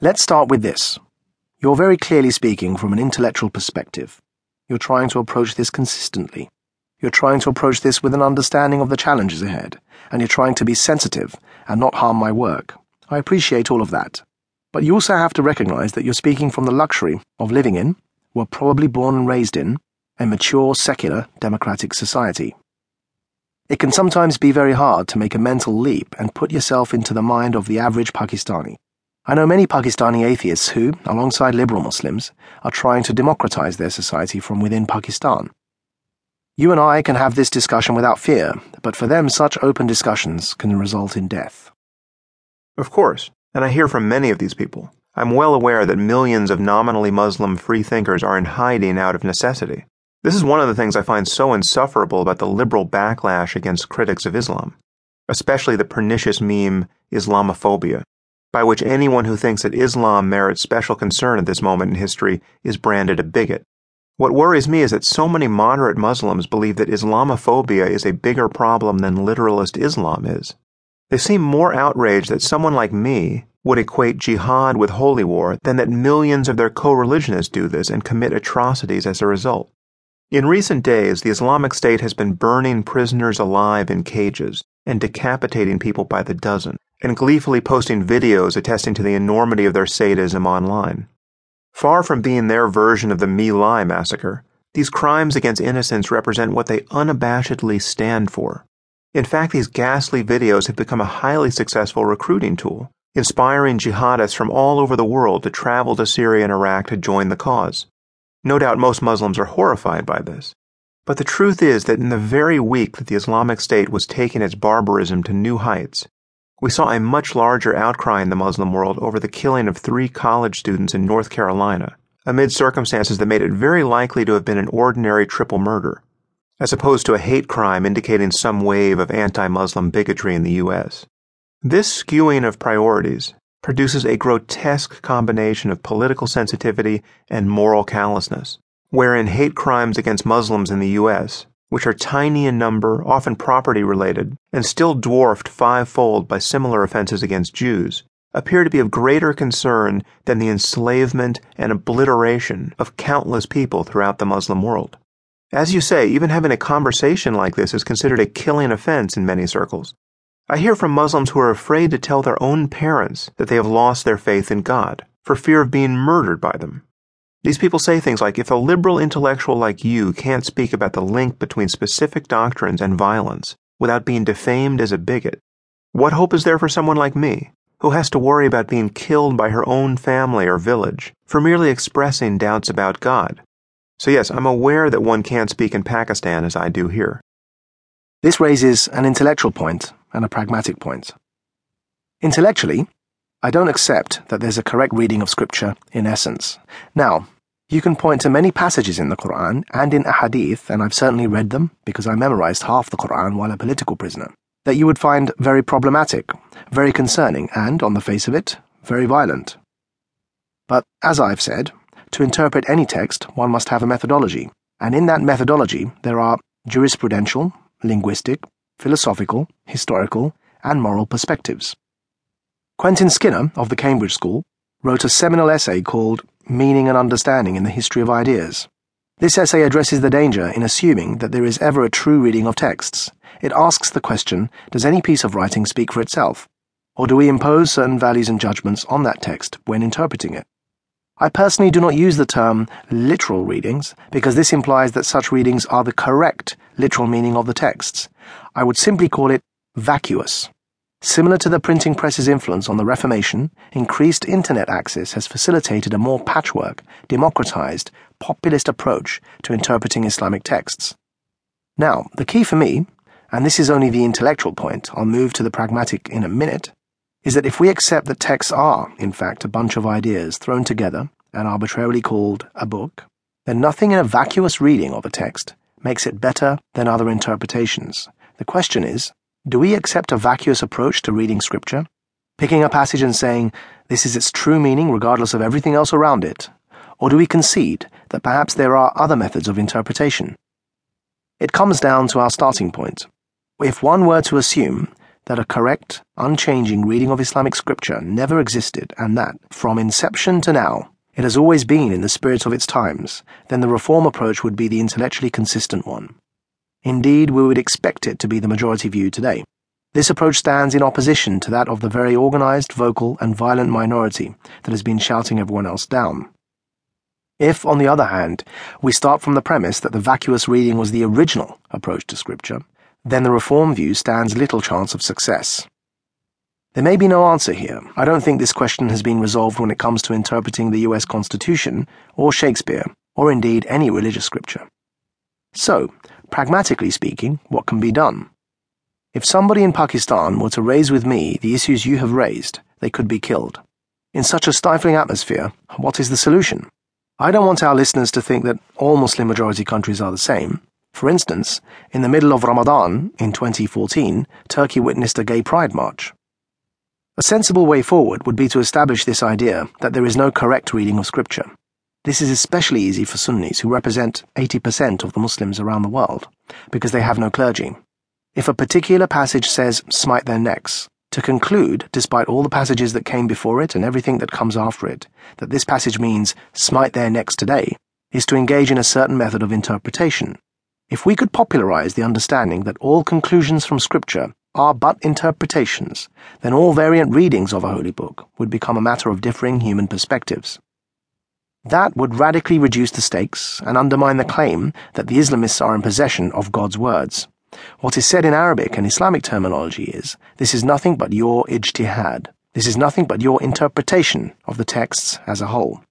Let's start with this. You're very clearly speaking from an intellectual perspective. You're trying to approach this consistently. You're trying to approach this with an understanding of the challenges ahead, and you're trying to be sensitive and not harm my work. I appreciate all of that. But you also have to recognize that you're speaking from the luxury of living in, were probably born and raised in, a mature, secular, democratic society. It can sometimes be very hard to make a mental leap and put yourself into the mind of the average Pakistani. I know many Pakistani atheists who, alongside liberal Muslims, are trying to democratize their society from within Pakistan. You and I can have this discussion without fear, but for them, such open discussions can result in death. Of course, and I hear from many of these people. I'm well aware that millions of nominally Muslim freethinkers are in hiding out of necessity. This is one of the things I find so insufferable about the liberal backlash against critics of Islam, especially the pernicious meme Islamophobia by which anyone who thinks that Islam merits special concern at this moment in history is branded a bigot. What worries me is that so many moderate Muslims believe that Islamophobia is a bigger problem than literalist Islam is. They seem more outraged that someone like me would equate jihad with holy war than that millions of their co religionists do this and commit atrocities as a result. In recent days, the Islamic State has been burning prisoners alive in cages and decapitating people by the dozen and gleefully posting videos attesting to the enormity of their sadism online. Far from being their version of the My Lai massacre, these crimes against innocents represent what they unabashedly stand for. In fact, these ghastly videos have become a highly successful recruiting tool, inspiring jihadists from all over the world to travel to Syria and Iraq to join the cause. No doubt most Muslims are horrified by this. But the truth is that in the very week that the Islamic State was taking its barbarism to new heights, we saw a much larger outcry in the Muslim world over the killing of three college students in North Carolina, amid circumstances that made it very likely to have been an ordinary triple murder, as opposed to a hate crime indicating some wave of anti Muslim bigotry in the U.S. This skewing of priorities produces a grotesque combination of political sensitivity and moral callousness, wherein hate crimes against Muslims in the U.S which are tiny in number, often property related, and still dwarfed fivefold by similar offenses against Jews, appear to be of greater concern than the enslavement and obliteration of countless people throughout the Muslim world. As you say, even having a conversation like this is considered a killing offense in many circles. I hear from Muslims who are afraid to tell their own parents that they have lost their faith in God, for fear of being murdered by them. These people say things like if a liberal intellectual like you can't speak about the link between specific doctrines and violence without being defamed as a bigot, what hope is there for someone like me, who has to worry about being killed by her own family or village for merely expressing doubts about God? So, yes, I'm aware that one can't speak in Pakistan as I do here. This raises an intellectual point and a pragmatic point. Intellectually, I don't accept that there's a correct reading of Scripture in essence. Now, you can point to many passages in the Quran and in Ahadith, and I've certainly read them because I memorized half the Quran while a political prisoner, that you would find very problematic, very concerning, and, on the face of it, very violent. But, as I've said, to interpret any text, one must have a methodology, and in that methodology there are jurisprudential, linguistic, philosophical, historical, and moral perspectives. Quentin Skinner, of the Cambridge School, wrote a seminal essay called Meaning and Understanding in the History of Ideas. This essay addresses the danger in assuming that there is ever a true reading of texts. It asks the question Does any piece of writing speak for itself? Or do we impose certain values and judgments on that text when interpreting it? I personally do not use the term literal readings because this implies that such readings are the correct literal meaning of the texts. I would simply call it vacuous. Similar to the printing press's influence on the Reformation, increased internet access has facilitated a more patchwork, democratized, populist approach to interpreting Islamic texts. Now, the key for me, and this is only the intellectual point, I'll move to the pragmatic in a minute, is that if we accept that texts are, in fact, a bunch of ideas thrown together and arbitrarily called a book, then nothing in a vacuous reading of a text makes it better than other interpretations. The question is, do we accept a vacuous approach to reading Scripture, picking a passage and saying, this is its true meaning regardless of everything else around it? Or do we concede that perhaps there are other methods of interpretation? It comes down to our starting point. If one were to assume that a correct, unchanging reading of Islamic scripture never existed and that, from inception to now, it has always been in the spirit of its times, then the reform approach would be the intellectually consistent one. Indeed, we would expect it to be the majority view today. This approach stands in opposition to that of the very organized, vocal, and violent minority that has been shouting everyone else down. If, on the other hand, we start from the premise that the vacuous reading was the original approach to Scripture, then the Reform view stands little chance of success. There may be no answer here. I don't think this question has been resolved when it comes to interpreting the US Constitution, or Shakespeare, or indeed any religious scripture. So, pragmatically speaking, what can be done? If somebody in Pakistan were to raise with me the issues you have raised, they could be killed. In such a stifling atmosphere, what is the solution? I don't want our listeners to think that all Muslim majority countries are the same. For instance, in the middle of Ramadan in 2014, Turkey witnessed a gay pride march. A sensible way forward would be to establish this idea that there is no correct reading of scripture. This is especially easy for Sunnis who represent 80% of the Muslims around the world, because they have no clergy. If a particular passage says, smite their necks, to conclude, despite all the passages that came before it and everything that comes after it, that this passage means smite their necks today, is to engage in a certain method of interpretation. If we could popularize the understanding that all conclusions from Scripture are but interpretations, then all variant readings of a holy book would become a matter of differing human perspectives. That would radically reduce the stakes and undermine the claim that the Islamists are in possession of God's words. What is said in Arabic and Islamic terminology is, this is nothing but your ijtihad. This is nothing but your interpretation of the texts as a whole.